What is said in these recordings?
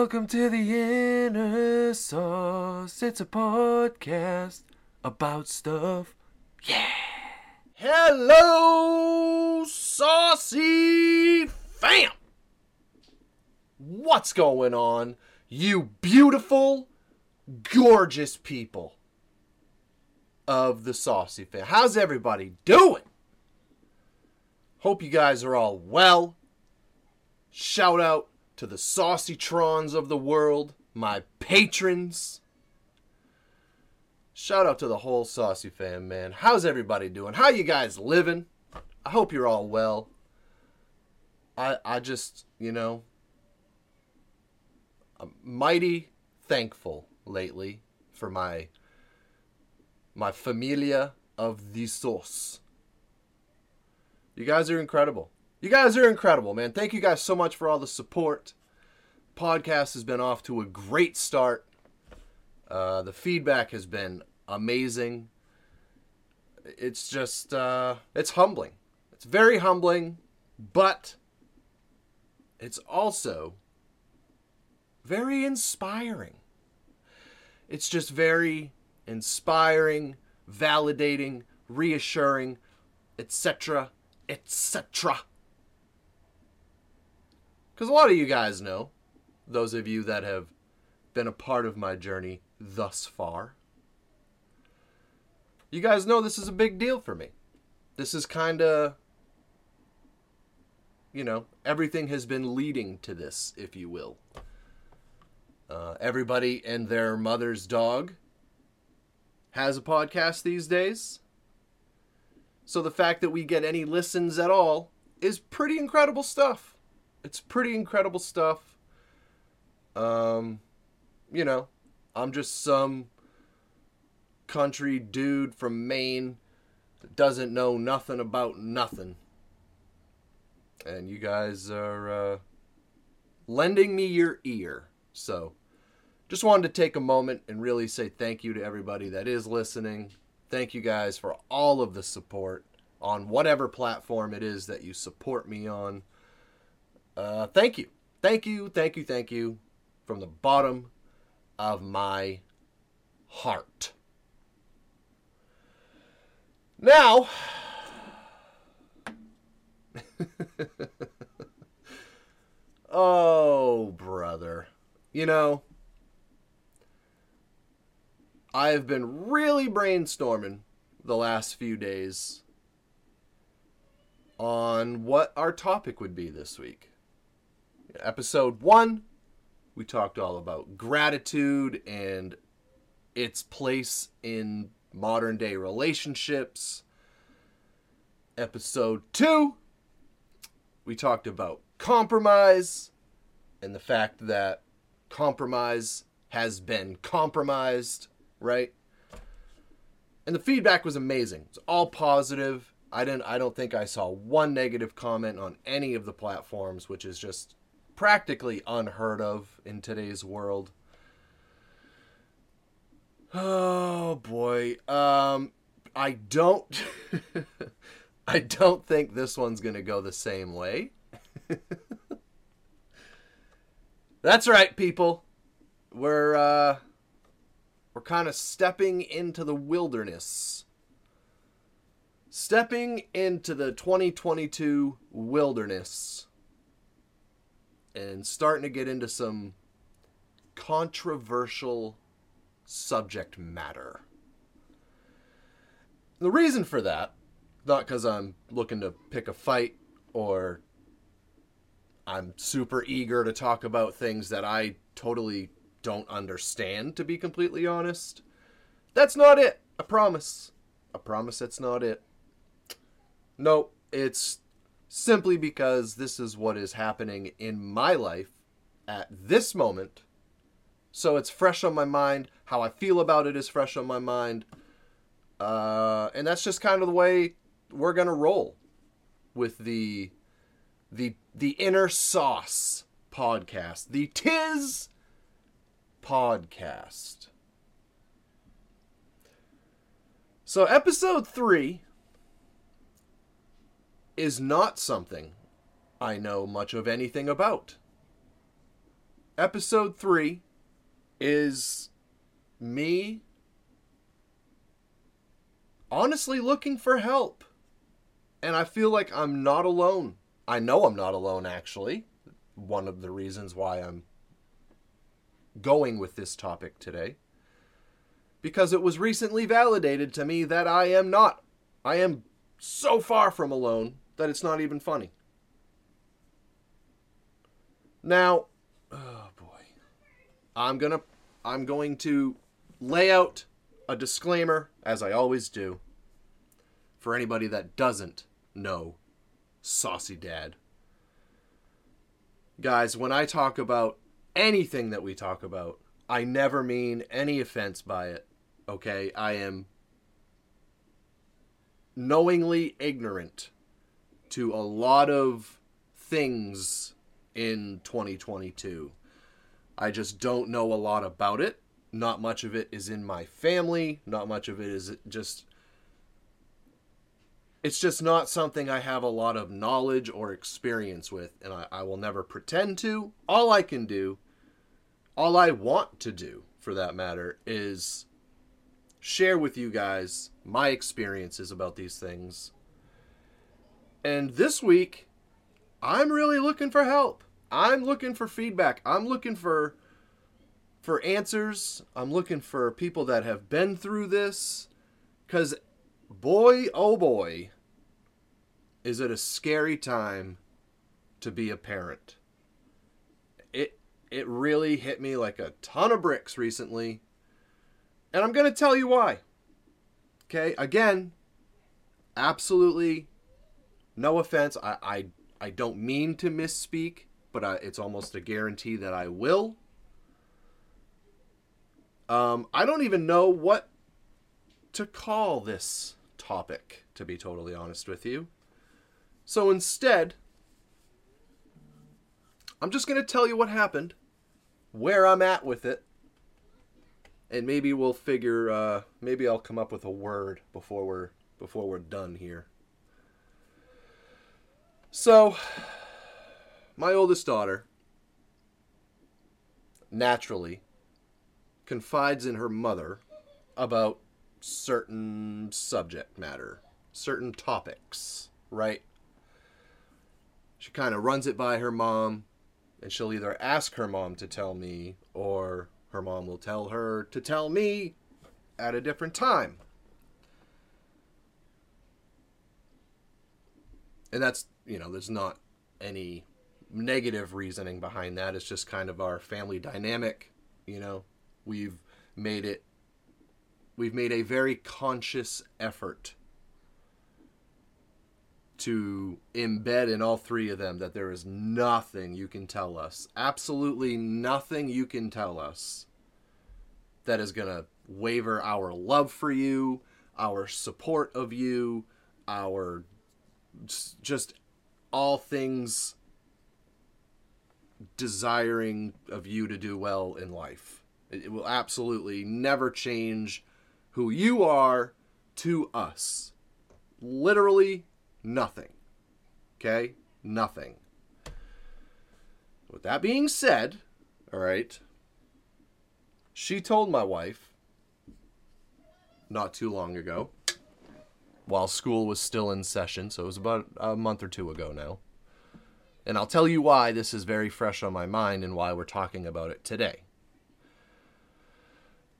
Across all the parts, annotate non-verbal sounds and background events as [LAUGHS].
Welcome to the Inner Sauce. It's a podcast about stuff. Yeah. Hello, saucy fam! What's going on, you beautiful, gorgeous people of the saucy fam? How's everybody doing? Hope you guys are all well. Shout out to the saucy trons of the world, my patrons. Shout out to the whole saucy fam, man. How's everybody doing? How you guys living? I hope you're all well. I I just, you know, I'm mighty thankful lately for my my familia of the sauce. You guys are incredible. You guys are incredible, man. Thank you guys so much for all the support. Podcast has been off to a great start. Uh, the feedback has been amazing. It's just, uh, it's humbling. It's very humbling, but it's also very inspiring. It's just very inspiring, validating, reassuring, etc., etc. Because a lot of you guys know, those of you that have been a part of my journey thus far, you guys know this is a big deal for me. This is kind of, you know, everything has been leading to this, if you will. Uh, everybody and their mother's dog has a podcast these days. So the fact that we get any listens at all is pretty incredible stuff. It's pretty incredible stuff. Um, you know, I'm just some country dude from Maine that doesn't know nothing about nothing. And you guys are uh, lending me your ear. So, just wanted to take a moment and really say thank you to everybody that is listening. Thank you guys for all of the support on whatever platform it is that you support me on. Uh, thank you. Thank you, thank you, thank you from the bottom of my heart. Now, [LAUGHS] oh, brother. You know, I've been really brainstorming the last few days on what our topic would be this week. Episode one, we talked all about gratitude and its place in modern day relationships. Episode two, we talked about compromise and the fact that compromise has been compromised, right? And the feedback was amazing. It's all positive. I didn't I don't think I saw one negative comment on any of the platforms, which is just practically unheard of in today's world. Oh boy. Um I don't [LAUGHS] I don't think this one's going to go the same way. [LAUGHS] That's right, people. We're uh we're kind of stepping into the wilderness. Stepping into the 2022 wilderness and starting to get into some controversial subject matter. The reason for that, not because I'm looking to pick a fight or I'm super eager to talk about things that I totally don't understand, to be completely honest. That's not it. I promise. I promise that's not it. No, it's simply because this is what is happening in my life at this moment. So it's fresh on my mind. How I feel about it is fresh on my mind. Uh, and that's just kind of the way we're gonna roll with the the the inner sauce podcast, the Tiz podcast. So episode three is not something I know much of anything about. episode three is me honestly looking for help. And I feel like I'm not alone. I know I'm not alone, actually. One of the reasons why I'm going with this topic today. Because it was recently validated to me that I am not. I am so far from alone that it's not even funny. Now, oh boy. I'm going to I'm going to lay out a disclaimer as I always do for anybody that doesn't know Saucey Dad. Guys, when I talk about anything that we talk about, I never mean any offense by it. Okay? I am knowingly ignorant to a lot of things in 2022. I just don't know a lot about it. Not much of it is in my family. Not much of it is just. It's just not something I have a lot of knowledge or experience with, and I, I will never pretend to. All I can do, all I want to do for that matter, is share with you guys my experiences about these things. And this week, I'm really looking for help. I'm looking for feedback. I'm looking for for answers. I'm looking for people that have been through this cuz boy oh boy is it a scary time to be a parent. It it really hit me like a ton of bricks recently. And I'm going to tell you why. Okay? Again, absolutely no offense. I I I don't mean to misspeak but I, it's almost a guarantee that I will. Um, I don't even know what to call this topic, to be totally honest with you. So instead, I'm just going to tell you what happened, where I'm at with it, and maybe we'll figure. Uh, maybe I'll come up with a word before we're before we're done here. So, my oldest daughter naturally confides in her mother about certain subject matter, certain topics, right? She kind of runs it by her mom, and she'll either ask her mom to tell me, or her mom will tell her to tell me at a different time. And that's, you know, there's not any negative reasoning behind that. It's just kind of our family dynamic. You know, we've made it, we've made a very conscious effort to embed in all three of them that there is nothing you can tell us, absolutely nothing you can tell us that is going to waver our love for you, our support of you, our just all things desiring of you to do well in life. It will absolutely never change who you are to us. Literally nothing. Okay? Nothing. With that being said, all right, she told my wife not too long ago, while school was still in session, so it was about a month or two ago now and I'll tell you why this is very fresh on my mind and why we're talking about it today.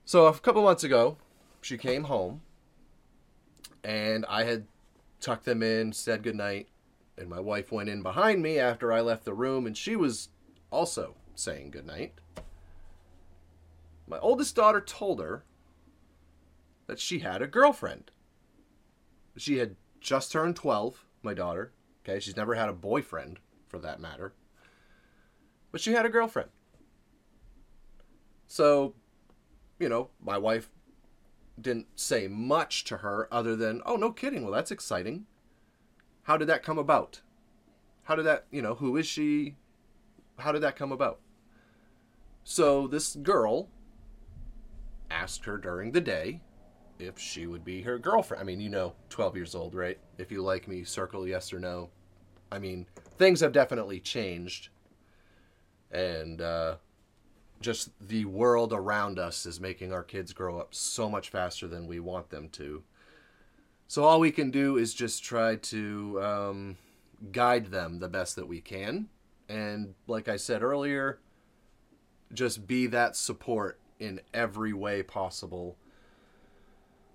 So, a couple months ago, she came home and I had tucked them in, said goodnight, and my wife went in behind me after I left the room and she was also saying goodnight. My oldest daughter told her that she had a girlfriend. She had just turned 12, my daughter. Okay, she's never had a boyfriend for that matter. But she had a girlfriend. So, you know, my wife didn't say much to her other than, oh, no kidding. Well, that's exciting. How did that come about? How did that, you know, who is she? How did that come about? So this girl asked her during the day if she would be her girlfriend. I mean, you know, 12 years old, right? If you like me, circle yes or no. I mean, things have definitely changed. And uh, just the world around us is making our kids grow up so much faster than we want them to. So all we can do is just try to um, guide them the best that we can. And like I said earlier, just be that support in every way possible.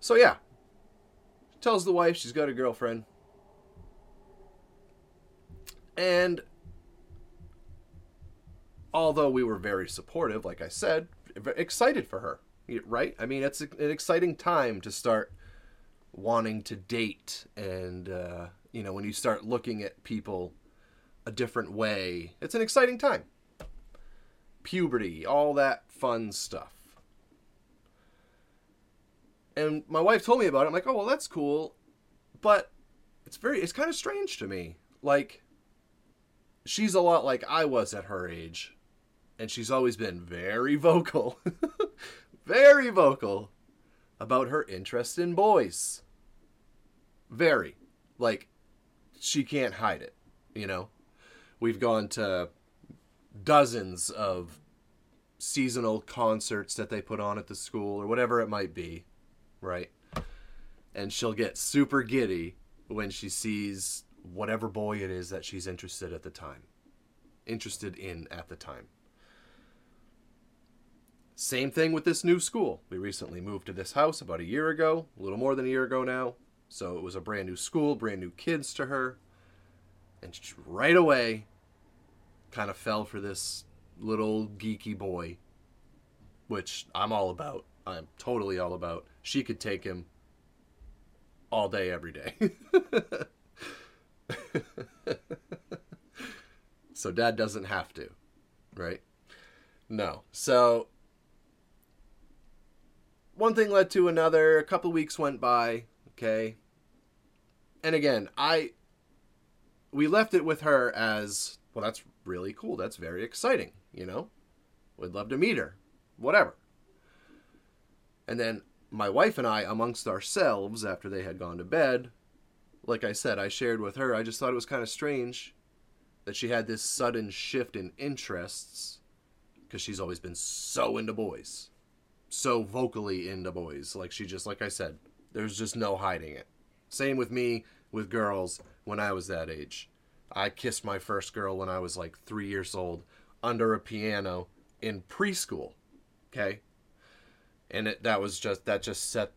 So yeah, tells the wife she's got a girlfriend. And although we were very supportive, like I said, excited for her, right? I mean, it's an exciting time to start wanting to date and uh, you know when you start looking at people a different way it's an exciting time puberty all that fun stuff and my wife told me about it. I'm like oh well that's cool. But it's very it's kind of strange to me. Like she's a lot like i was at her age and she's always been very [LAUGHS] vocal very vocal about her interest in boys. Very. Like, she can't hide it, you know? We've gone to dozens of seasonal concerts that they put on at the school or whatever it might be, right? And she'll get super giddy when she sees whatever boy it is that she's interested at the time. Interested in at the time. Same thing with this new school. We recently moved to this house about a year ago, a little more than a year ago now. So it was a brand new school, brand new kids to her. And right away, kind of fell for this little geeky boy, which I'm all about. I'm totally all about. She could take him all day, every day. [LAUGHS] so dad doesn't have to, right? No. So one thing led to another. A couple weeks went by. Okay. And again, I we left it with her as well that's really cool. That's very exciting, you know? Would love to meet her. Whatever. And then my wife and I amongst ourselves after they had gone to bed, like I said, I shared with her, I just thought it was kind of strange that she had this sudden shift in interests because she's always been so into boys. So vocally into boys. Like she just like I said, there's just no hiding it. Same with me with girls when I was that age. I kissed my first girl when I was like three years old under a piano in preschool. Okay. And it, that was just, that just set,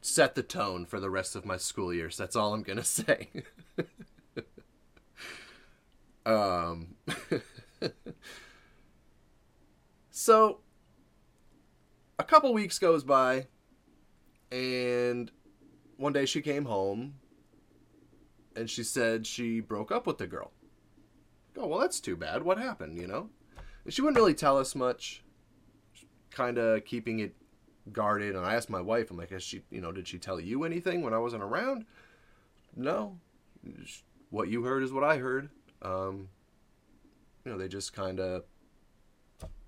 set the tone for the rest of my school years. That's all I'm to [LAUGHS] say. um, [LAUGHS] so a couple weeks goes by and one day she came home and she said she broke up with the girl. Oh, well, that's too bad. What happened, you know? And she wouldn't really tell us much, kind of keeping it guarded. And I asked my wife, I'm like, is she, you know, did she tell you anything when I wasn't around? No. What you heard is what I heard. Um, you know, they just kind of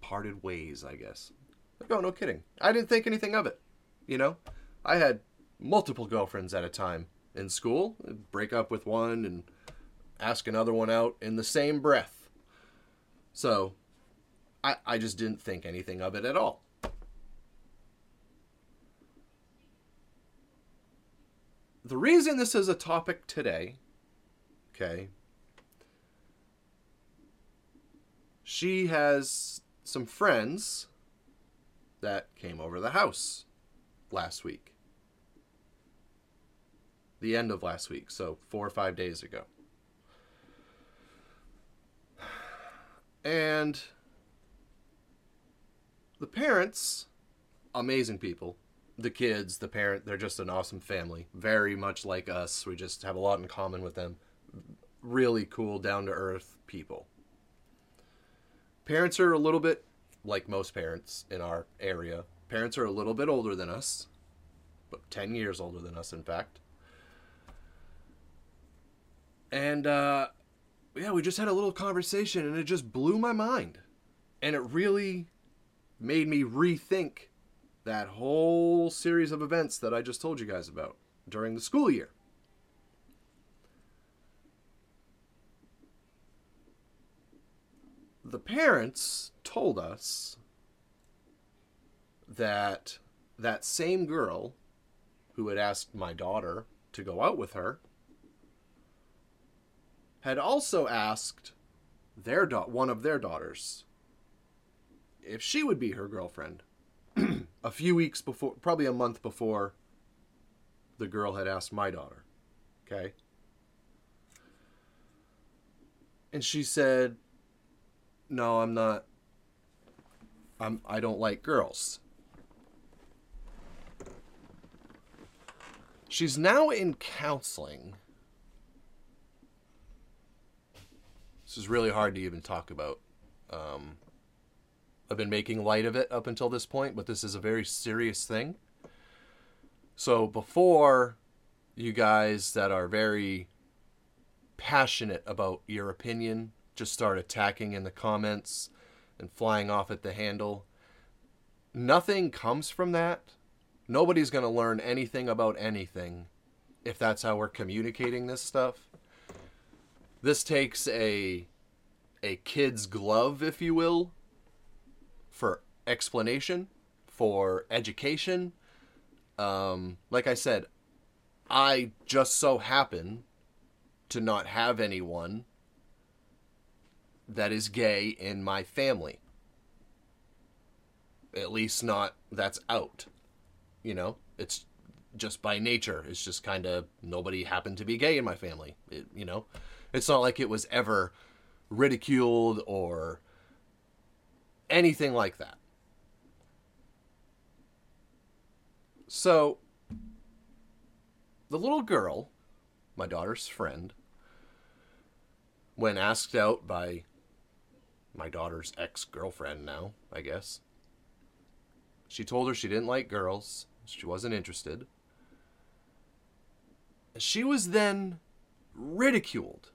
parted ways, I guess. Like, oh, no kidding. I didn't think anything of it, you know? I had multiple girlfriends at a time in school, break up with one and ask another one out in the same breath. So I, I just didn't think anything of it at all. The reason this is a topic today, okay, she has some friends that came over the house last week the end of last week, so four or five days ago. And the parents, amazing people. The kids, the parent, they're just an awesome family. Very much like us. We just have a lot in common with them. Really cool, down to earth people. Parents are a little bit like most parents in our area. Parents are a little bit older than us, but 10 years older than us, in fact. And uh, yeah, we just had a little conversation and it just blew my mind. And it really made me rethink that whole series of events that I just told you guys about during the school year. The parents told us that that same girl who had asked my daughter to go out with her had also asked their da- one of their daughters if she would be her girlfriend [CLEARS THROAT] a few weeks before probably a month before the girl had asked my daughter okay? And she said no i'm not i'm i don't like girls. She's now in counseling. This is really hard to even talk about um, i've been making light of it up until this point but this is a very serious thing so before you guys that are very passionate about your opinion just start attacking in the comments and flying off at the handle. Nothing comes from that. Nobody's going to learn anything about anything if that's how we're communicating this stuff. This takes a a kid's glove, if you will, for explanation, for education. Um, like I said, I just so happen to not have anyone that is gay in my family. At least not that's out. You know, it's just by nature. It's just kind of nobody happened to be gay in my family. It, you know, it's not like it was ever ridiculed or anything like that. So, the little girl, my daughter's friend, when asked out by my daughter's ex girlfriend now, I guess, she told her she didn't like girls, she wasn't interested. She was then ridiculed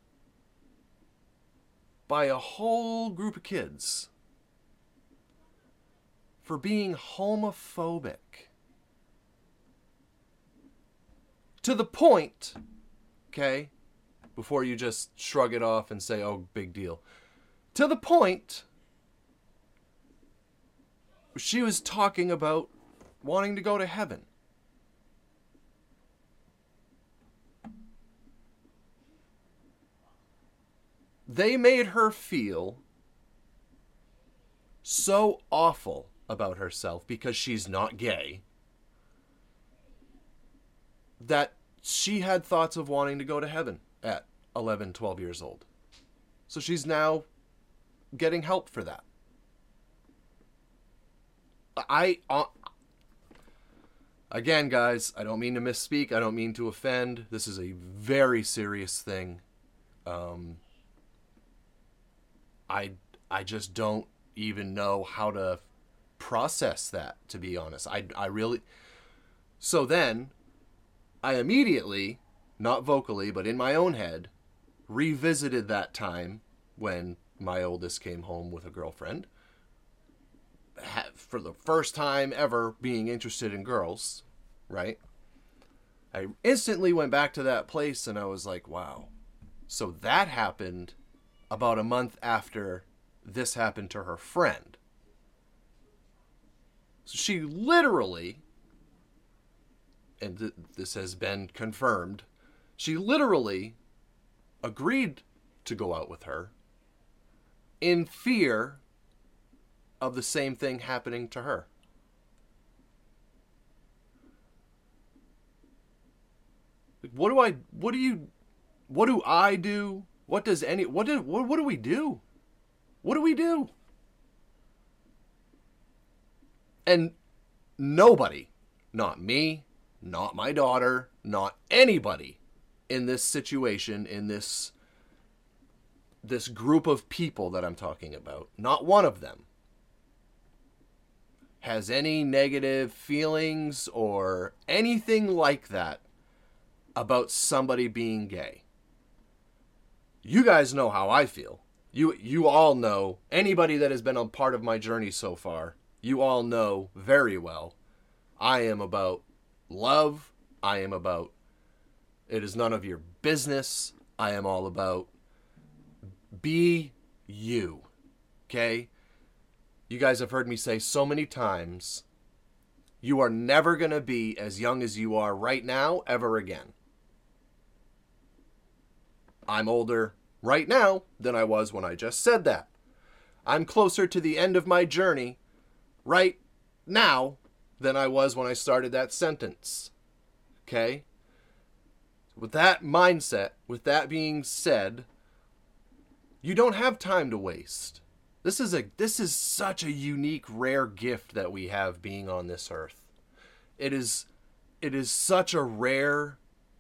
by a whole group of kids for being homophobic. To the point, okay, before you just shrug it off and say, oh, big deal. To the point, she was talking about wanting to go to heaven. They made her feel so awful about herself because she's not gay that she had thoughts of wanting to go to heaven at 11, 12 years old. So she's now getting help for that. I, uh, again, guys, I don't mean to misspeak. I don't mean to offend. This is a very serious thing. Um, I, I just don't even know how to process that, to be honest. I, I really. So then, I immediately, not vocally, but in my own head, revisited that time when my oldest came home with a girlfriend for the first time ever being interested in girls, right? I instantly went back to that place and I was like, wow. So that happened about a month after this happened to her friend. So she literally, and th- this has been confirmed, she literally agreed to go out with her in fear of the same thing happening to her. What do I what do you what do I do? What does any what do what, what do we do? What do we do? And nobody, not me, not my daughter, not anybody in this situation in this this group of people that I'm talking about, not one of them has any negative feelings or anything like that about somebody being gay. You guys know how I feel. You you all know anybody that has been a part of my journey so far. You all know very well. I am about love. I am about it is none of your business. I am all about be you. Okay? You guys have heard me say so many times You are never going to be as young as you are right now ever again. I'm older right now than I was when I just said that. I'm closer to the end of my journey right now than I was when I started that sentence. Okay? With that mindset, with that being said, you don't have time to waste. This is a this is such a unique rare gift that we have being on this earth. It is it is such a rare,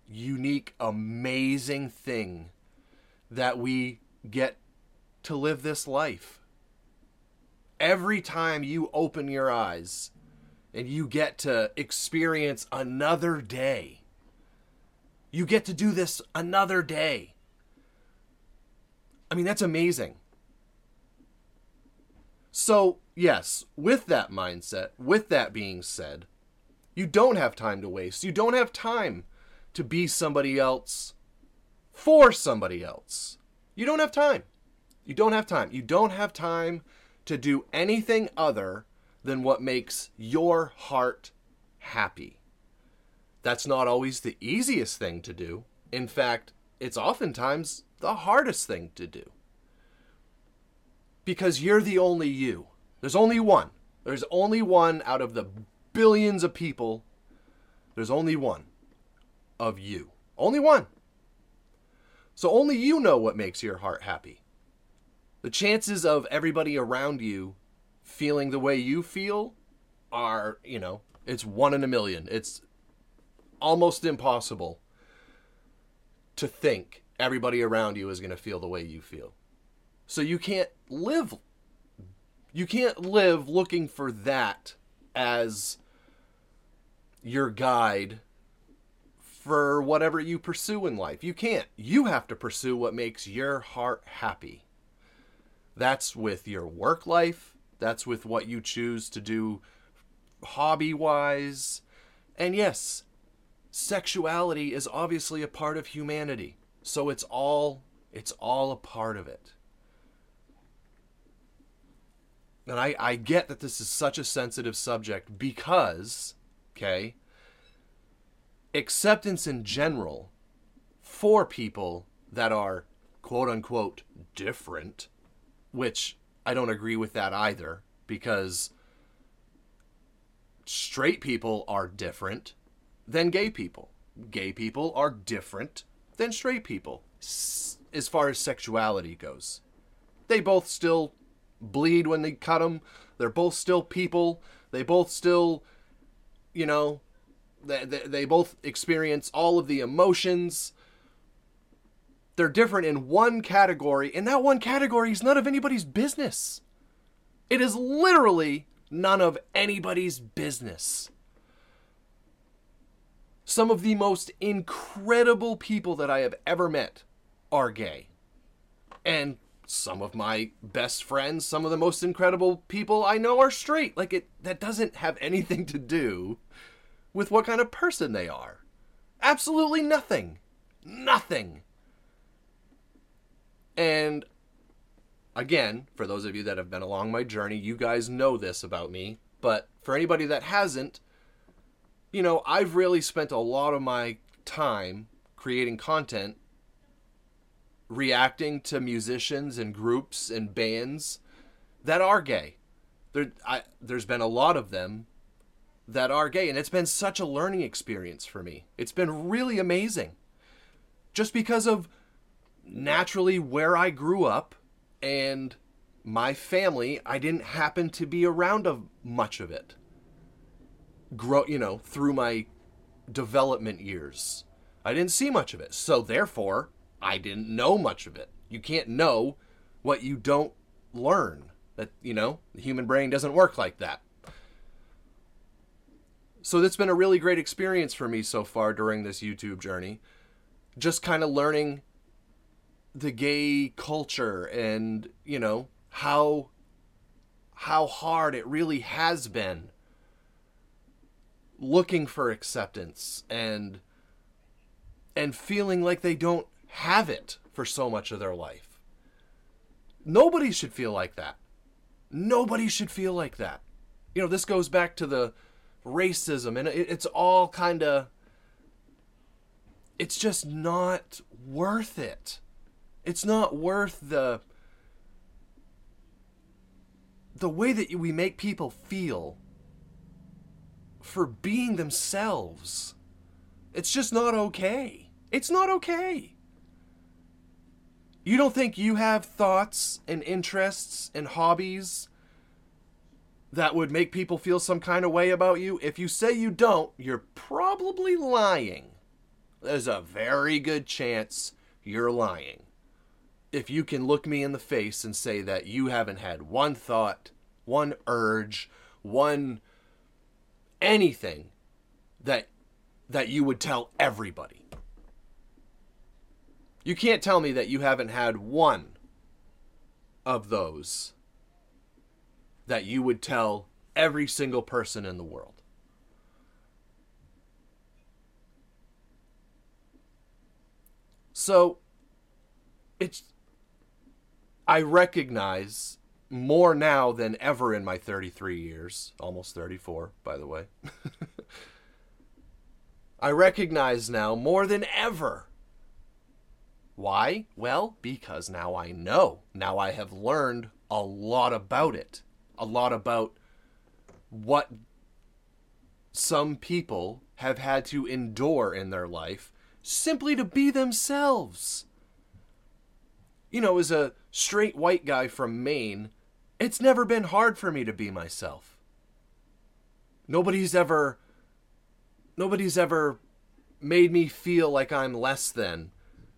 unique, amazing thing that we get to live this life. Every time you open your eyes and you get to experience another day, you get to do this another day. I mean, that's amazing. So, yes, with that mindset, with that being said, you don't have time to waste. You don't have time to be somebody else for somebody else. You don't have time. You don't have time. You don't have time to do anything other than what makes your heart happy. That's not always the easiest thing to do. In fact, it's oftentimes the hardest thing to do. Because you're the only you. There's only one. There's only one out of the billions of people. There's only one of you. Only one. So only you know what makes your heart happy. The chances of everybody around you feeling the way you feel are, you know, it's one in a million. It's almost impossible to think everybody around you is going to feel the way you feel. So you can't live you can't live looking for that as your guide for whatever you pursue in life. You can't. You have to pursue what makes your heart happy. That's with your work life, that's with what you choose to do hobby wise. And yes, sexuality is obviously a part of humanity. So it's all it's all a part of it. And I, I get that this is such a sensitive subject because, okay, acceptance in general for people that are quote unquote different, which I don't agree with that either because straight people are different than gay people. Gay people are different than straight people as far as sexuality goes. They both still bleed when they cut them. They're both still people. They both still, you know, they, they, they both experience all of the emotions. They're different in one category, and that one category is none of anybody's business. It is literally none of anybody's business. Some of the most incredible people that I have ever met are gay. And some of my best friends, some of the most incredible people I know are straight. Like it that doesn't have [LAUGHS] anything to do with what kind of person they are. Absolutely nothing. Nothing. And again, for those of you that have been along my journey, you guys know this about me. But for anybody that hasn't, you know, I've really spent a lot of my time creating content reacting to musicians and groups and bands that are gay. There, I, there's been a lot of them that are gay, and it's been such a learning experience for me. It's been really amazing. Just because of naturally where I grew up and my family, I didn't happen to be around of much of it. Grow, you know, through my development years. I didn't see much of it. So therefore, I didn't know much of it. You can't know what you don't learn. That, you know, the human brain doesn't work like that. So that's been a really great experience for me so far during this YouTube journey. Just kind of learning the gay culture and, you know, how how hard it really has been looking for acceptance and and feeling like they don't have it for so much of their life. Nobody should feel like that. Nobody should feel like that. You know, this goes back to the racism and it, it's all kind of it's just not worth it. It's not worth the the way that we make people feel for being themselves. It's just not okay. It's not okay. You don't think you have thoughts and interests and hobbies that would make people feel some kind of way about you? If you say you don't, you're probably lying. There's a very good chance you're lying. If you can look me in the face and say that you haven't had one thought, one urge, one anything that that you would tell everybody. You can't tell me that you haven't had one of those that you would tell every single person in the world. So it's I recognize more now than ever in my 33 years, almost 34 by the way. [LAUGHS] I recognize now more than ever. Why? Well, because now I know. Now I have learned a lot about it. A lot about what some people have had to endure in their life simply to be themselves. You know, as a straight white guy from Maine, it's never been hard for me to be myself. Nobody's ever nobody's ever made me feel like I'm less than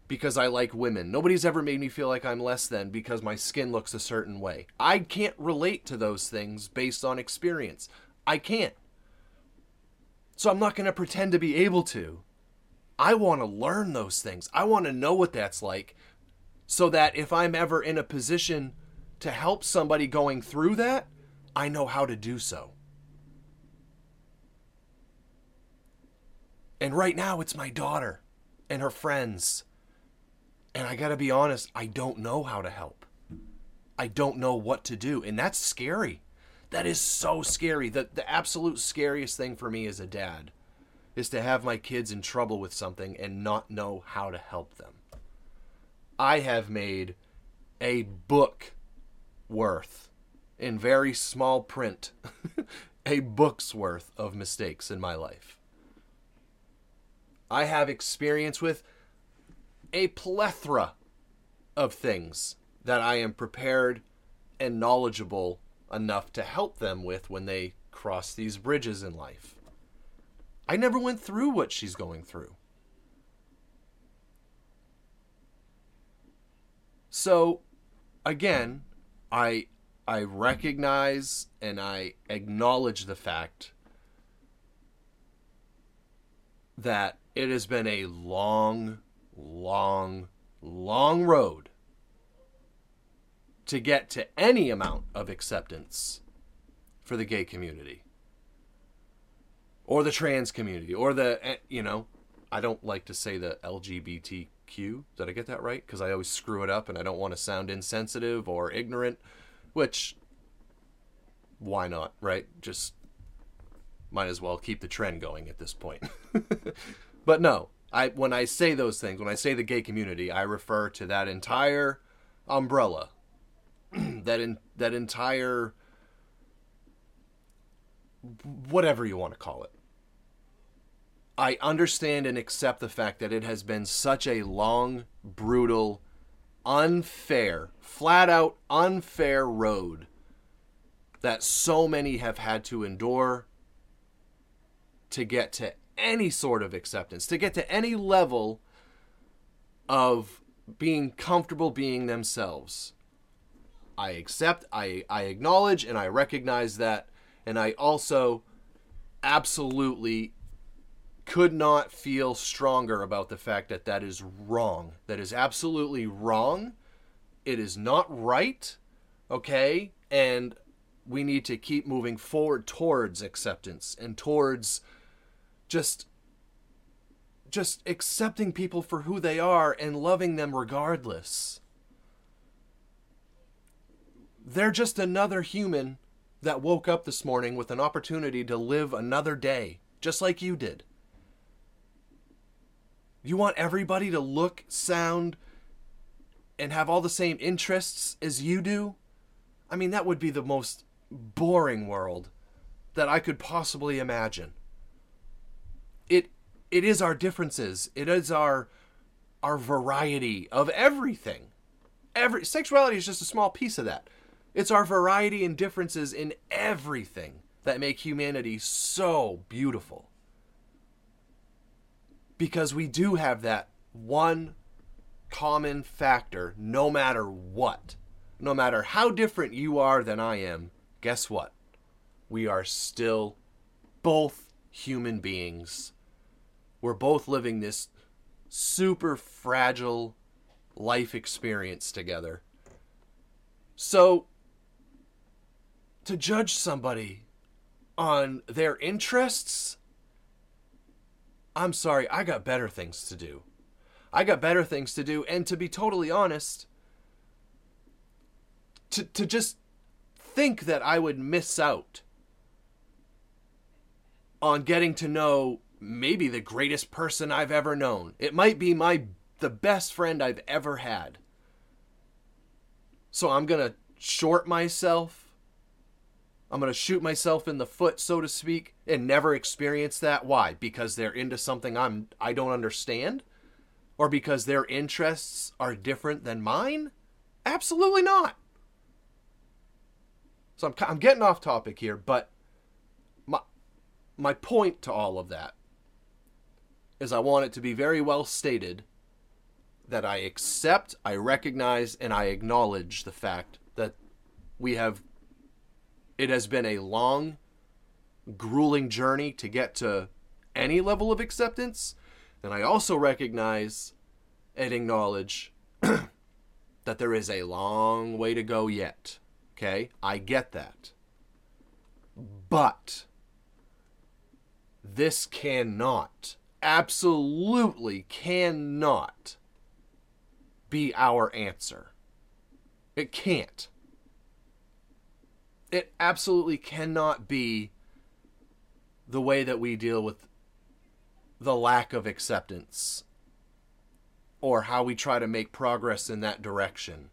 because I like women. Nobody's ever made me feel like I'm less than because my skin looks a certain way. I can't relate to those things based on experience. I can't. So I'm not going to pretend to be able to. I want to learn those things. I want to know what that's like so that if I'm ever in a position to help somebody going through that, I know how to do so. And right now, it's my daughter and her friends. And I gotta be honest, I don't know how to help. I don't know what to do. And that's scary. That is so scary. The, the absolute scariest thing for me as a dad is to have my kids in trouble with something and not know how to help them. I have made a book worth in very small print, [LAUGHS] a book's worth of mistakes in my life. I have experience with a plethora of things that I am prepared and knowledgeable enough to help them with when they cross these bridges in life. I never went through what she's going through. So, again, I I recognize and I acknowledge the fact that it has been a long, long, long road to get to any amount of acceptance for the gay community or the trans community or the eh, you know i don't like to say the did i get that right? Because i always screw it up and i don't want to sound insensitive or ignorant which why not right? Just might as well keep the trend going at this point. [LAUGHS] But no i when i say those things when i say the gay community i refer to that entire umbrella. [CLEARS THROAT] That in that entire whatever you want to call it. I understand and accept the fact that it has been such a long, brutal, unfair, flat out unfair road that so many have had to endure to get to any sort of acceptance, to get to any level of being comfortable being themselves. I accept, I, I acknowledge, and I recognize that. And I also absolutely could not feel stronger about the fact that that is wrong. That is absolutely wrong. It is not right. Okay? And we need to keep moving forward towards acceptance and towards just just accepting people for who they are and loving them regardless. They're just another human that woke up this morning with an opportunity to live another day, just like you did. You want everybody to look, sound, and have all the same interests as you do? I mean, that would be the most boring world that I could possibly imagine. It it is our differences. It is our our variety of everything. Every sexuality is just a small piece of that. It's our variety and differences in everything that make humanity so beautiful. Because we do have that one common factor no matter what. No matter how different you are than I am, guess what? We are still both human beings. We're both living this super fragile life experience together. So, to judge somebody on their interests, I'm sorry, I got better things to do. I got better things to do, and to be totally honest, to, to just think that I would miss out on getting to know maybe the greatest person I've ever known. It might be my the best friend I've ever had. So I'm going to short myself. I'm going to shoot myself in the foot so to speak and never experience that. Why? Because they're into something I'm I don't understand or because their interests are different than mine? Absolutely not. So I'm I'm getting off topic here, but my my point to all of that is I want it to be very well stated that I accept, I recognize, and I acknowledge the fact that we have, it has been a long, grueling journey to get to any level of acceptance. And I also recognize and acknowledge [CLEARS THROAT] that there is a long way to go yet. Okay? I get that. But this cannot absolutely cannot be our answer. It can't. It absolutely cannot be the way that we deal with the lack of acceptance or how we try to make progress in that direction.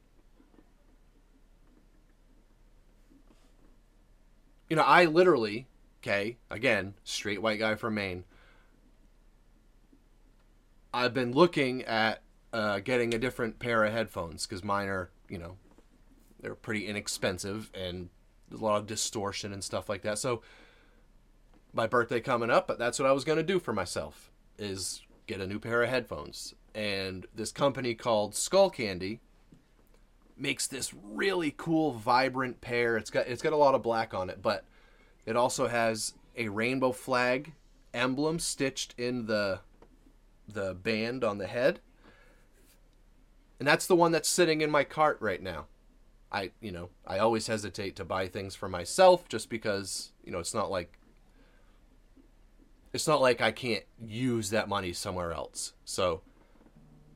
You know, I literally, okay, again, straight white guy from Maine, I've been looking at uh, getting a different pair of headphones because mine are, you know, they're pretty inexpensive and a lot of distortion and stuff like that. So my birthday coming up, but that's what I was going to do for myself is get a new pair of headphones. And this company called Skullcandy makes this really cool vibrant pair. It's got it's got a lot of black on it, but it also has a rainbow flag emblem stitched in the the band on the head. And that's the one that's sitting in my cart right now. I, you know, I always hesitate to buy things for myself just because, you know, it's not like it's not like I can't use that money somewhere else. So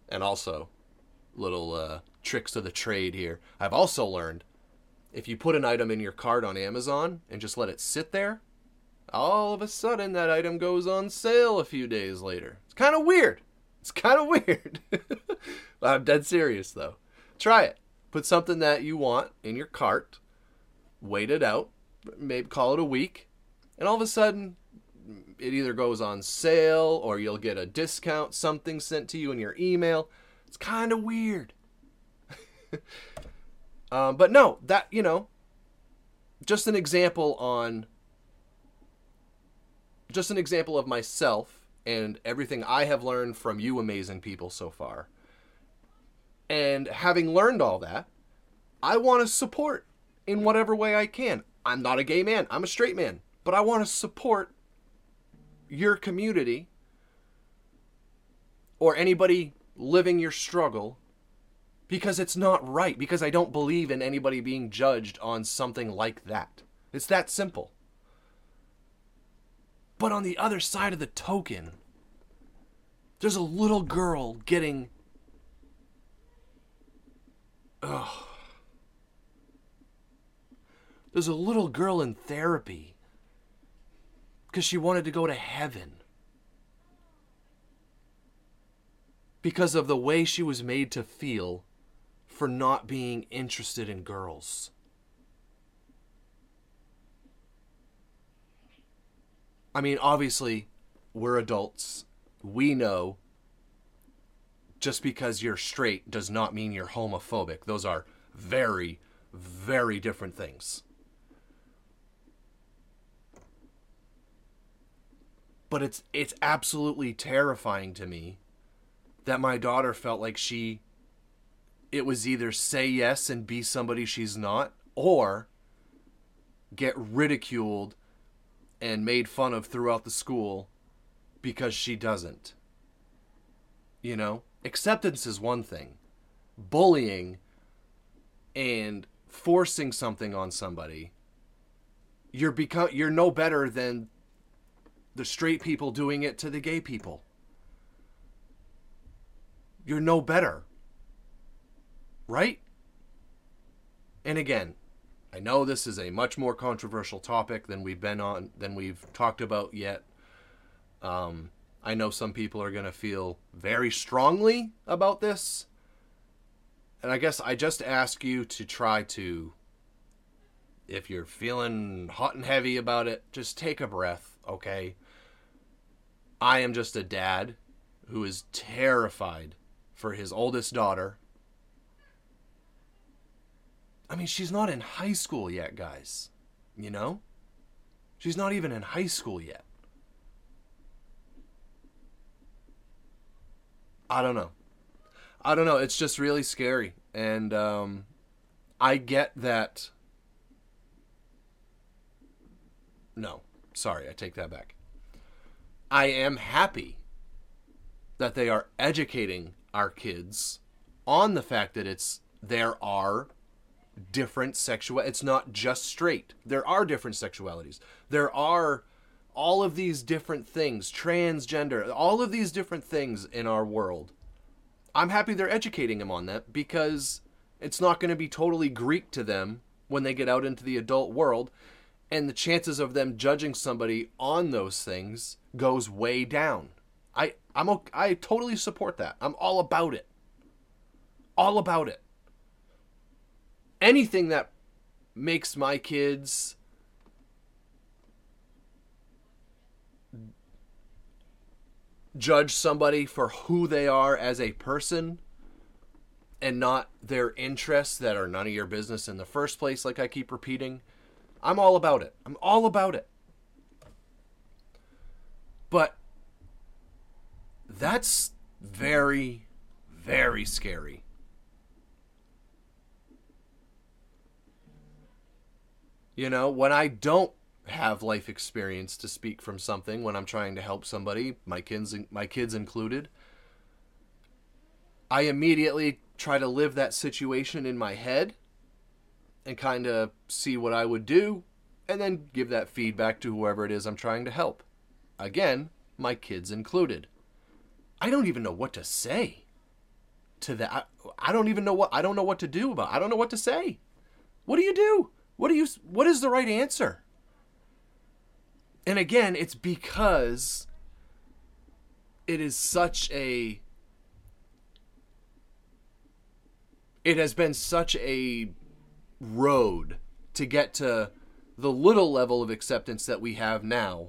and also little uh, tricks of the trade here. I've also learned if you put an item in your cart on Amazon and just let it sit there, all of a sudden that item goes on sale a few days later. It's kind of weird. It's kind of [LAUGHS] weird. I'm dead serious though. Try it. Put something that you want in your cart, wait it out, maybe call it a week, and all of a sudden it either goes on sale or you'll get a discount, something sent to you in your email. It's kind of weird. [LAUGHS] um, but no, that, you know, just an example on just an example of myself and everything I have learned from you amazing people so far. And having learned all that, I want to support in whatever way I can. I'm not a gay man, I'm a straight man, but I want to support your community or anybody living your struggle because it's not right, because I don't believe in anybody being judged on something like that. It's that simple. But on the other side of the token, there's a little girl getting. Ugh. There's a little girl in therapy because she wanted to go to heaven. Because of the way she was made to feel for not being interested in girls. I mean, obviously, we're adults. We know just because you're straight does not mean you're homophobic. Those are very, very different things. But it's it's absolutely terrifying to me that my daughter felt like she it was either say yes and be somebody she's not or get ridiculed and made fun of throughout the school because she doesn't. You know, acceptance is one thing. Bullying and forcing something on somebody you're become you're no better than the straight people doing it to the gay people. You're no better. Right? And again, I know this is a much more controversial topic than we've been on than we've talked about yet. Um, I know some people are going to feel very strongly about this. And I guess I just ask you to try to, if you're feeling hot and heavy about it, just take a breath, okay? I am just a dad who is terrified for his oldest daughter. I mean, she's not in high school yet, guys. You know? She's not even in high school yet. I don't know. I don't know. It's just really scary. And um, I get that. No, sorry, I take that back. I am happy that they are educating our kids on the fact that it's there are different sexual it's not just straight there are different sexualities there are all of these different things transgender all of these different things in our world i'm happy they're educating them on that because it's not going to be totally greek to them when they get out into the adult world and the chances of them judging somebody on those things goes way down. I I'm okay, I totally support that. I'm all about it. All about it. Anything that makes my kids judge somebody for who they are as a person and not their interests that are none of your business in the first place like I keep repeating I'm all about it. I'm all about it. But that's very, very scary. You know, when I don't have life experience to speak from something, when I'm trying to help somebody, my kids, my kids included, I immediately try to live that situation in my head and kind of see what I would do and then give that feedback to whoever it is I'm trying to help. Again, my kids included. I don't even know what to say to that. I, I don't even know what I don't know what to do about. I don't know what to say. What do you do? What do you what is the right answer? And again, it's because it is such a it has been such a road to get to the little level of acceptance that we have now.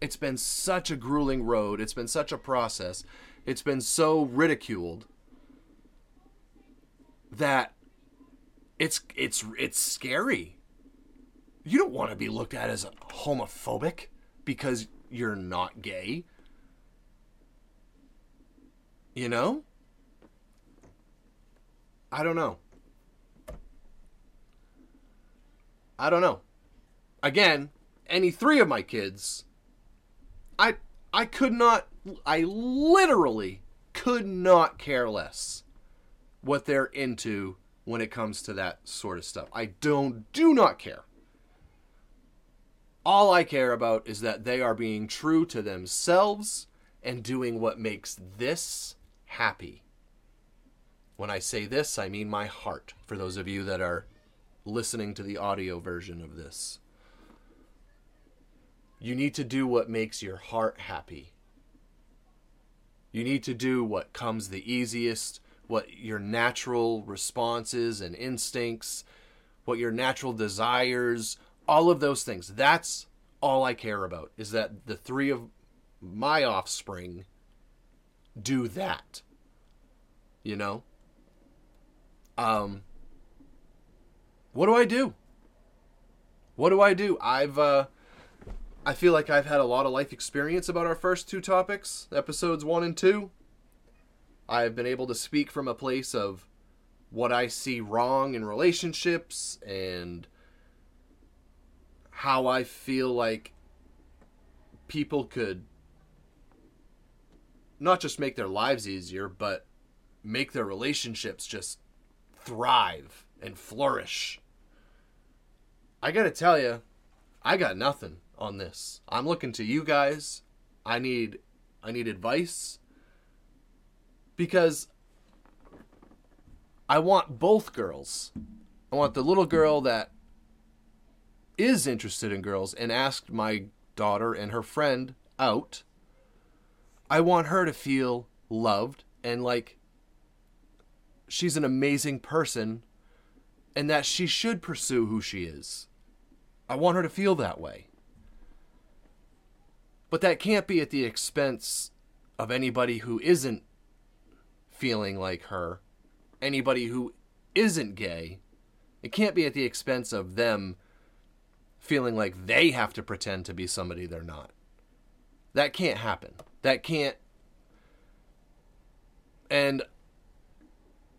It's been such a grueling road. It's been such a process. It's been so ridiculed that it's it's it's scary. You don't want to be looked at as homophobic because you're not gay. You know? I don't know. I don't know. Again, any three of my kids, I I could not I literally could not care less what they're into when it comes to that sort of stuff. I don't do not care. All I care about is that they are being true to themselves and doing what makes this happy. When I say this, I mean my heart, for those of you that are listening to the audio version of this. You need to do what makes your heart happy. You need to do what comes the easiest, what your natural responses and instincts, what your natural desires, all of those things. That's all I care about is that the three of my offspring do that. You know? Um what do I do? What do I do? I've uh I feel like I've had a lot of life experience about our first two topics, episodes 1 and 2. I've been able to speak from a place of what I see wrong in relationships and how I feel like people could not just make their lives easier, but make their relationships just thrive and flourish. I gotta tell you, I got nothing on this. I'm looking to you guys. I need I need advice because I want both girls. I want the little girl that is interested in girls and asked my daughter and her friend out. I want her to feel loved and like she's an amazing person and that she should pursue who she is. I want her to feel that way. But that can't be at the expense of anybody who isn't feeling like her, anybody who isn't gay. It can't be at the expense of them feeling like they have to pretend to be somebody they're not. That can't happen. That can't. And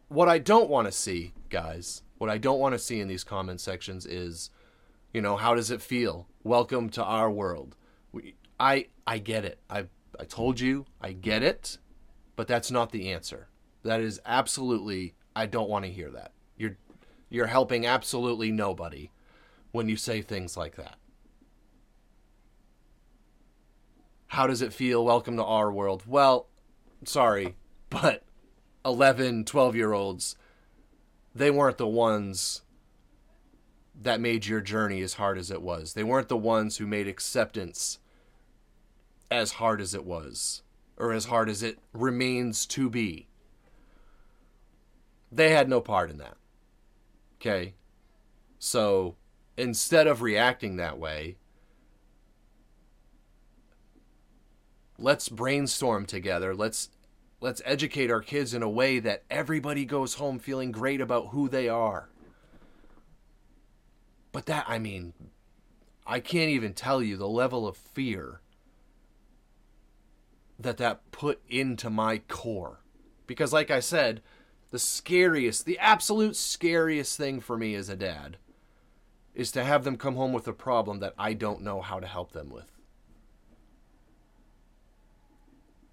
what I don't want to see, guys, what I don't want to see in these comment sections is, you know, how does it feel? Welcome to our world. We, I I get it. I I told you I get it, but that's not the answer. That is absolutely I don't want to hear that. You're you're helping absolutely nobody when you say things like that. How does it feel? Welcome to our world. Well, sorry, but 11, 12 year olds, they weren't the ones that made your journey as hard as it was. They weren't the ones who made acceptance as hard as it was, or as hard as it remains to be. They had no part in that. Okay? So instead of reacting that way, let's brainstorm together. Let's let's educate our kids in a way that everybody goes home feeling great about who they are. But that I mean, I can't even tell you the level of fear that that put into my core. Because like I said, the scariest, the absolute scariest thing for me as a dad is to have them come home with a problem that I don't know how to help them with.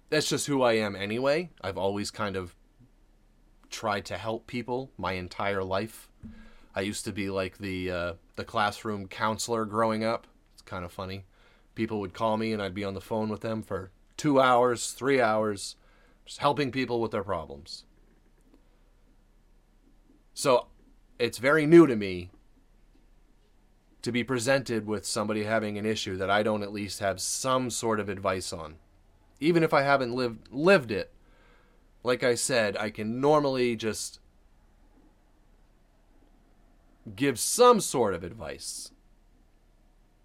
That's just who I am anyway. I've always kind of tried to help people my entire life. I used to be like the uh, the classroom counselor growing up. It's kind of funny. People would call me and I'd be on the phone with them for two hours, three hours, just helping people with their problems. So it's very new to me to be presented with somebody having an issue that I don't at least have some sort of advice on. Even if I haven't lived lived it, like I said, I can normally just give some sort of advice.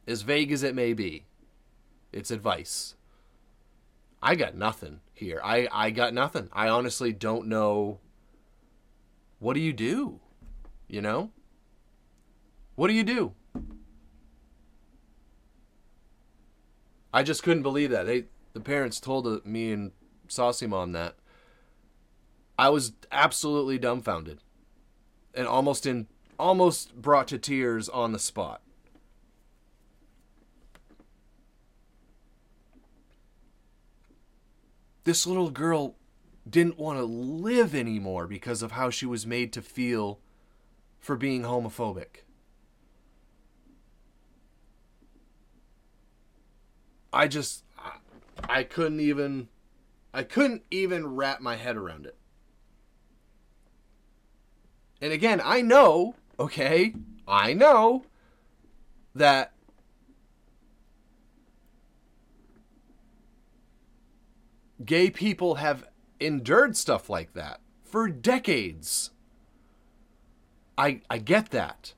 As vague as it may be, it's advice. I got nothing here. I, I got nothing. I honestly don't know. What do you do? You know? What do you do? I just couldn't believe that. They the parents told me and Saucey Mom that. I was absolutely dumbfounded. And almost in almost brought to tears on the spot. This little girl didn't want to live anymore because of how she was made to feel for being homophobic. I just I couldn't even I couldn't even wrap my head around it. And again, I know, okay? I know that gay people have endured stuff like that for decades. I I get that.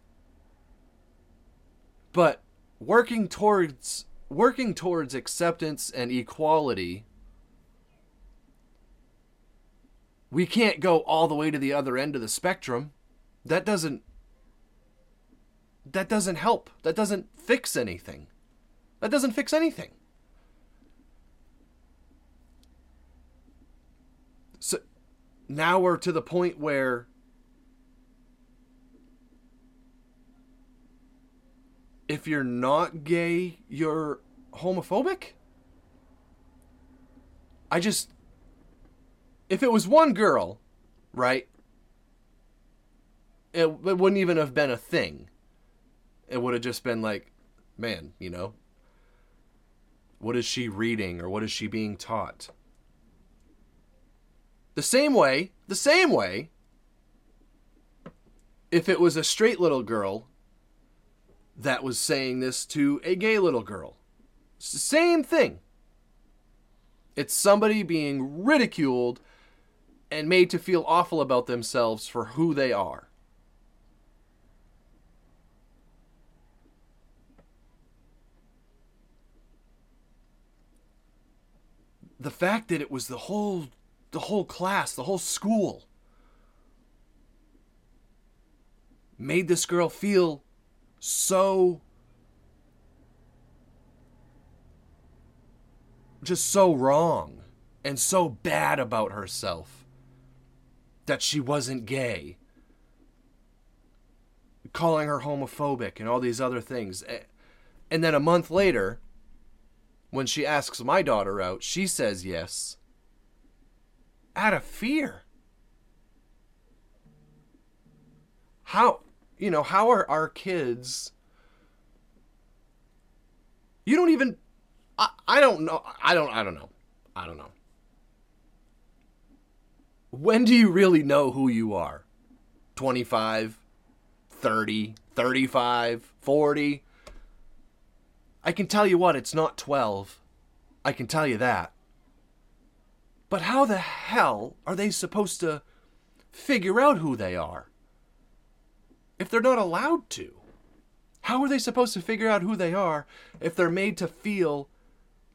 But working towards working towards acceptance and equality we can't go all the way to the other end of the spectrum. That doesn't that doesn't help. That doesn't fix anything. That doesn't fix anything. So now we're to the point where if you're not gay, you're homophobic? I just if it was one girl, right? It, it wouldn't even have been a thing. It would have just been like, man, you know, what is she reading or what is she being taught? The same way, the same way, if it was a straight little girl that was saying this to a gay little girl, same thing. It's somebody being ridiculed and made to feel awful about themselves for who they are. The fact that it was the whole the whole class, the whole school made this girl feel so just so wrong and so bad about herself that she wasn't gay, calling her homophobic, and all these other things. And then a month later, when she asks my daughter out, she says yes out of fear. How, you know, how are our kids? You don't even, I, I don't know. I don't, I don't know. I don't know when do you really know who you are? 25, 30, 35, 40? I can tell you what, it's not 12. I can tell you that. But how the hell are they supposed to figure out who they are? If they're not allowed to. How are they supposed to figure out who they are if they're made to feel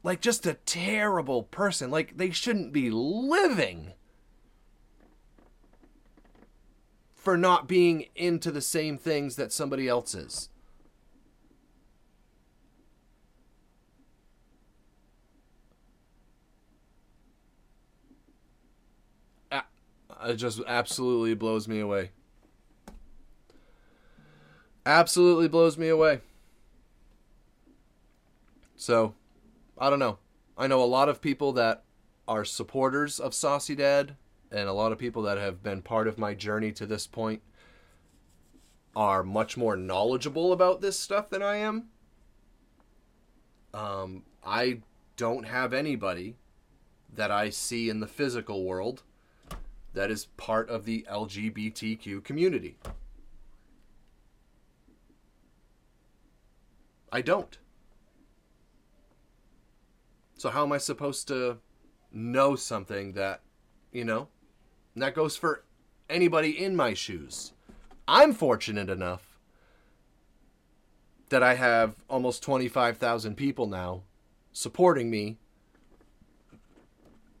like just a terrible person, like they shouldn't be living? for not being into the same things that somebody else is. It just absolutely blows me away. Absolutely blows me away. So, I don't know. I know a lot of people that are supporters of Saucey Dad and a lot of people that have been part of my journey to this point are much more knowledgeable about this stuff than I am. Um, I don't have anybody that I see in the physical world that is part of the LGBTQ community. I don't. So, how am I supposed to know something that, you know, that goes for anybody in my shoes. I'm fortunate enough that I have almost 25,000 people now supporting me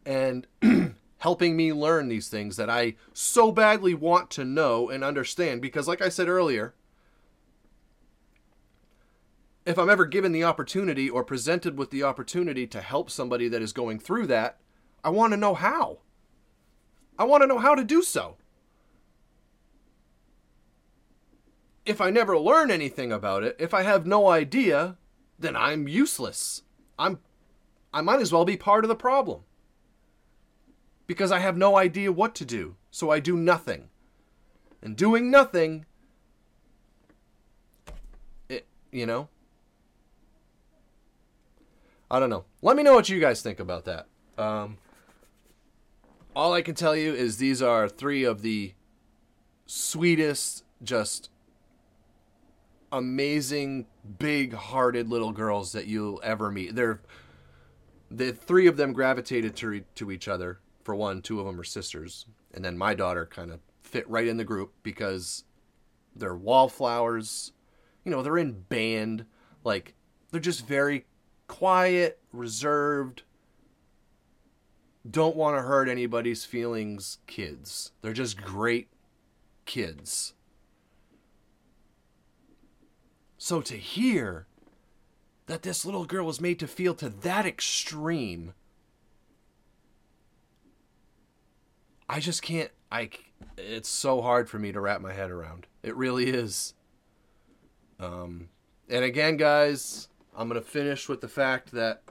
and [CLEARS THROAT] helping me learn these things that I so badly want to know and understand. Because, like I said earlier, if I'm ever given the opportunity or presented with the opportunity to help somebody that is going through that, I want to know how. I want to know how to do so. If I never learn anything about it, if I have no idea, then I'm useless. I'm I might as well be part of the problem. Because I have no idea what to do, so I do nothing. And doing nothing it, you know, I don't know. Let me know what you guys think about that. Um, all I can tell you is these are three of the sweetest, just amazing, big-hearted little girls that you'll ever meet. They're the three of them gravitated to to each other. For one, two of them are sisters, and then my daughter kind of fit right in the group because they're wallflowers. You know, they're in band. Like they're just very quiet, reserved, don't want to hurt anybody's feelings kids. They're just great kids. So to hear that this little girl was made to feel to that extreme, I just can't. I. It's so hard for me to wrap my head around. It really is. Um, and again, guys, I'm gonna finish with the fact that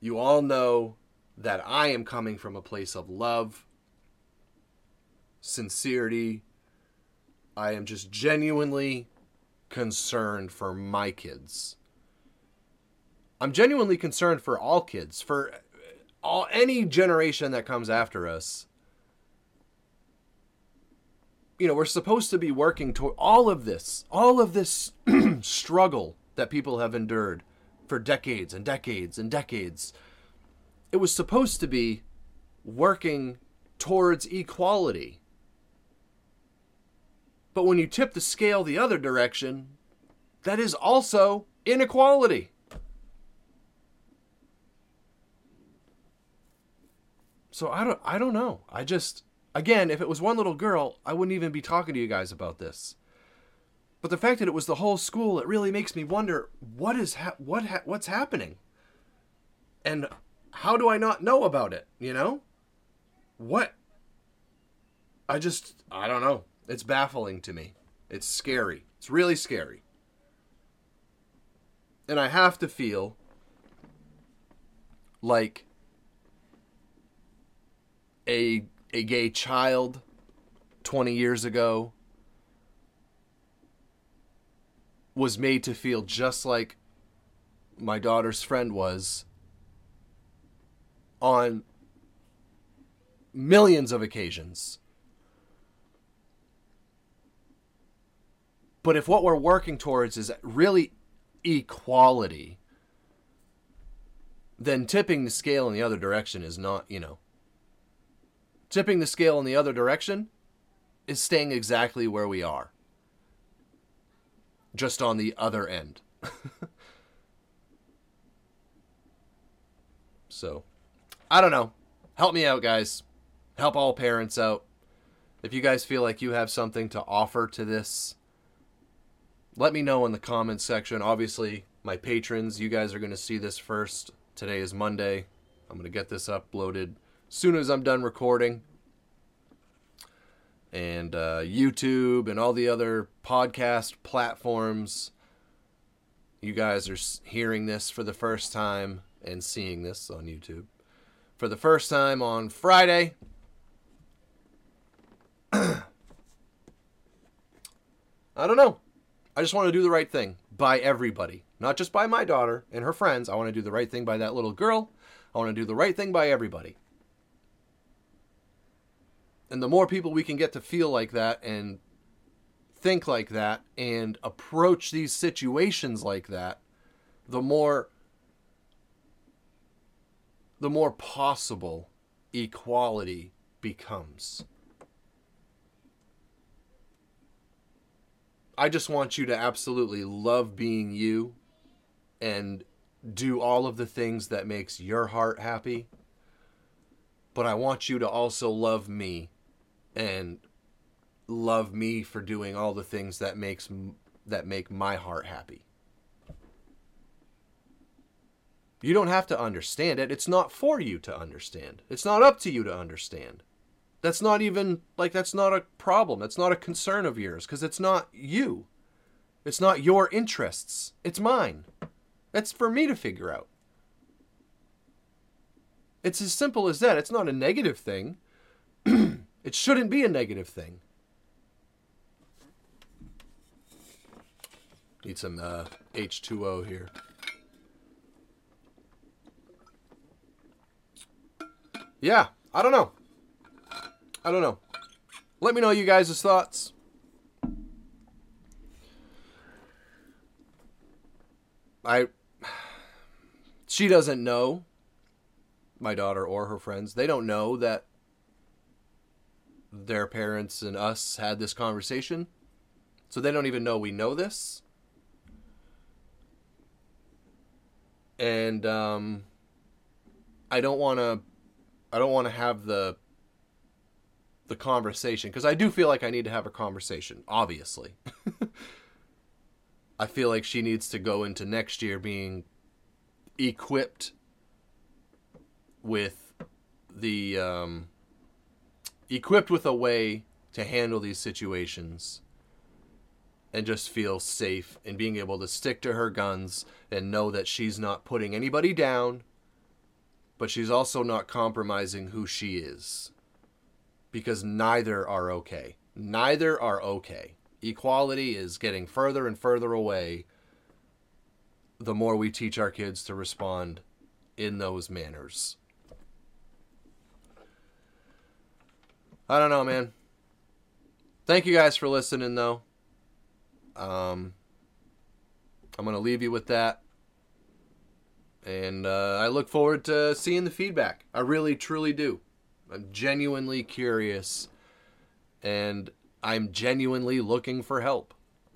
you all know that I am coming from a place of love, sincerity. I am just genuinely concerned for my kids. I'm genuinely concerned for all kids, for all any generation that comes after us. You know, we're supposed to be working toward all of this, all of this [CLEARS THROAT] struggle that people have endured for decades and decades and decades it was supposed to be working towards equality. But when you tip the scale the other direction, that is also inequality. So I don't I don't know. I just again, if it was one little girl, I wouldn't even be talking to you guys about this. But the fact that it was the whole school, it really makes me wonder what is ha- what ha- what's happening. And how do I not know about it? You know? What? I just, I don't know. It's baffling to me. It's scary. It's really scary. And I have to feel like a a gay child 20 years ago was made to feel just like my daughter's friend was on millions of occasions. But if what we're working towards is really equality, then tipping the scale in the other direction is not, you know, tipping the scale in the other direction is staying exactly where we are, just on the other end. [LAUGHS] so. I don't know. Help me out, guys. Help all parents out. If you guys feel like you have something to offer to this, let me know in the comments section. Obviously, my patrons, you guys are going to see this first. Today is Monday. I'm going to get this uploaded as soon as I'm done recording. And uh, YouTube and all the other podcast platforms. You guys are hearing this for the first time and seeing this on YouTube for the first time on Friday. [CLEARS THROAT] I don't know. I just want to do the right thing by everybody, not just by my daughter and her friends. I want to do the right thing by that little girl. I want to do the right thing by everybody. And the more people we can get to feel like that and think like that and approach these situations like that, the more the more possible equality becomes. I just want you to absolutely love being you and do all of the things that makes your heart happy. But I want you to also love me and love me for doing all the things that makes that make my heart happy. You don't have to understand it. It's not for you to understand. It's not up to you to understand. That's not even like that's not a problem. That's not a concern of yours because it's not you. It's not your interests. It's mine. That's for me to figure out. It's as simple as that. It's not a negative thing. [CLEARS THROAT] it shouldn't be a negative thing. Need some uh, H2O here. yeah, I don't know. I don't know. Let me know you guys' thoughts. I [SIGHS] she doesn't know my daughter or her friends. They don't know that their parents and us had this conversation. So they don't even know we know this. And um I don't want to I don't want to have the the conversation because I do feel like I need to have a conversation, obviously. [LAUGHS] I feel like she needs to go into next year being equipped with the um, equipped with a way to handle these situations and just feel safe and being able to stick to her guns and know that she's not putting anybody down but she's also not compromising who she is. Because neither are okay. Neither are okay. Equality is getting further and further away the more we teach our kids to respond in those manners. I don't know, man. Thank you guys for listening, though. Um, I'm to leave you with that. And uh, I look forward to seeing the feedback. I really, truly do. I'm genuinely curious. And I'm genuinely looking for help.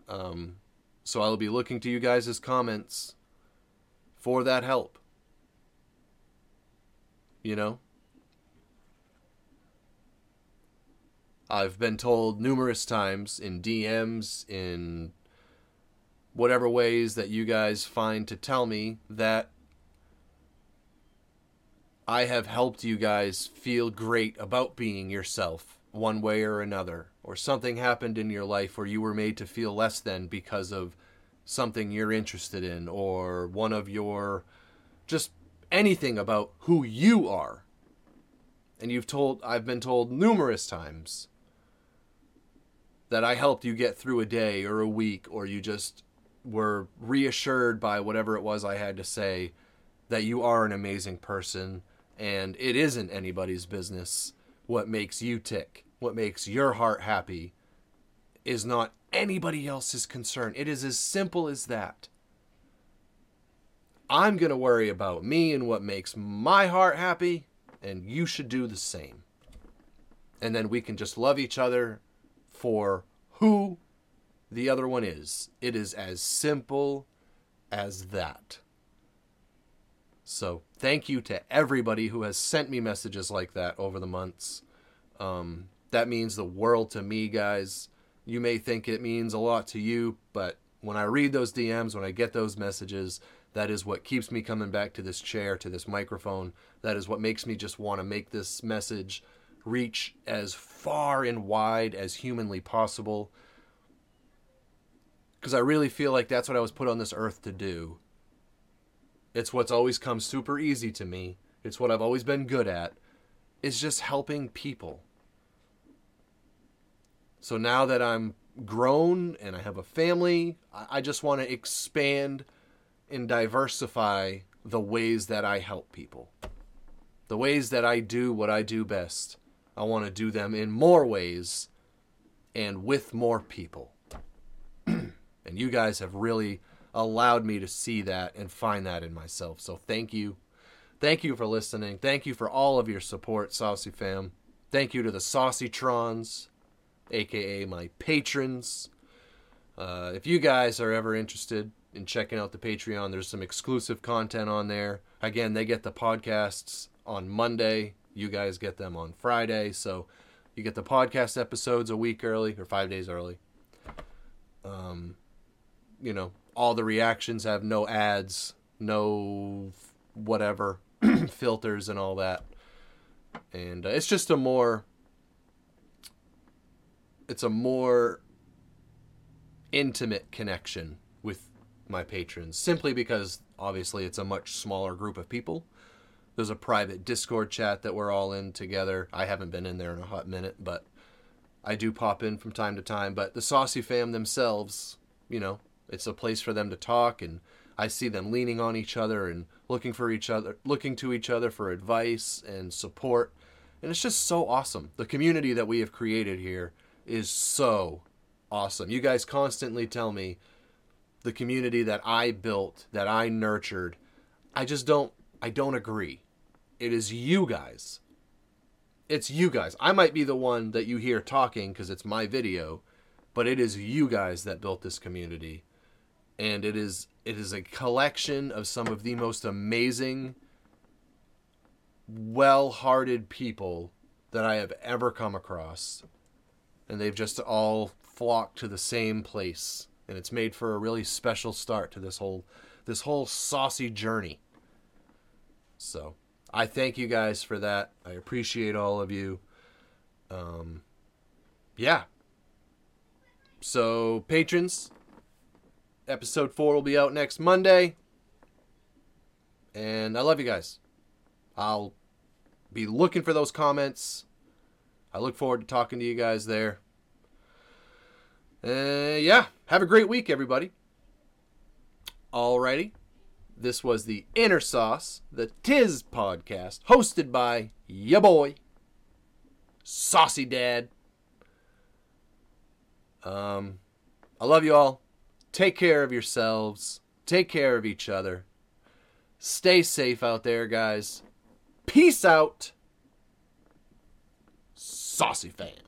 Um, so I'll be looking to you guys' comments for that help. You know? I've been told numerous times in DMs, in whatever ways that you guys find to tell me that I have helped you guys feel great about being yourself one way or another, or something happened in your life where you were made to feel less than because of something you're interested in, or one of your just anything about who you are. And you've told, I've been told numerous times that I helped you get through a day or a week, or you just were reassured by whatever it was I had to say that you are an amazing person and it isn't anybody's business what makes you tick, what makes your heart happy, is not anybody else's concern. It is as simple as that. I'm going to worry about me and what makes my heart happy, and you should do the same. And then we can just love each other for who the other one is. It is as simple as that. So thank you to everybody who has sent me messages like that over the months. Um, that means the world to me, guys. You may think it means a lot to you, but when I read those DMs, when I get those messages, that is what keeps me coming back to this chair, to this microphone. That is what makes me just want to make this message reach as far and wide as humanly possible. Because I really feel like that's what I was put on this earth to do it's what's always come super easy to me. It's what I've always been good at. Is just helping people. So now that I'm grown and I have a family, I just want to expand and diversify the ways that I help people. The ways that I do what I do best. I want to do them in more ways and with more people. [CLEARS THROAT] and you guys have really allowed me to see that and find that in myself. So thank you. Thank you for listening. Thank you for all of your support, Saucey Fam. Thank you to the Sauceytrons, aka my patrons. Uh, if you guys are ever interested in checking out the Patreon, there's some exclusive content on there. Again, they get the podcasts on Monday. You guys get them on Friday. So you get the podcast episodes a week early or five days early. Um, you know, all the reactions have no ads, no whatever [CLEARS THROAT] filters and all that. And uh, it's just a more it's a more intimate connection with my patrons simply because obviously it's a much smaller group of people. There's a private Discord chat that we're all in together. I haven't been in there in a hot minute, but I do pop in from time to time. But the Saucey fam themselves, you know, it's a place for them to talk and I see them leaning on each other and looking for each other, looking to each other for advice and support. And it's just so awesome. The community that we have created here is so awesome. You guys constantly tell me the community that I built, that I nurtured. I just don't I don't agree. It is you guys. It's you guys. I might be the one that you hear talking because it's my video, but it is you guys that built this community. And it is it is a collection of some of the most amazing well-hearted people that I have ever come across. And they've just all flocked to the same place and it's made for a really special start to this whole this whole saucy journey. So, I thank you guys for that. I appreciate all of you. Um yeah. So, patrons, episode 4 will be out next Monday. And I love you guys. I'll be looking for those comments. I look forward to talking to you guys there. Uh, yeah, have a great week, everybody. Alrighty. This was the Inner Sauce, the Tiz podcast, hosted by ya boy, Saucey Dad. Um, I love you all. Take care of yourselves. Take care of each other. Stay safe out there, guys. Peace out. Saucey Fam.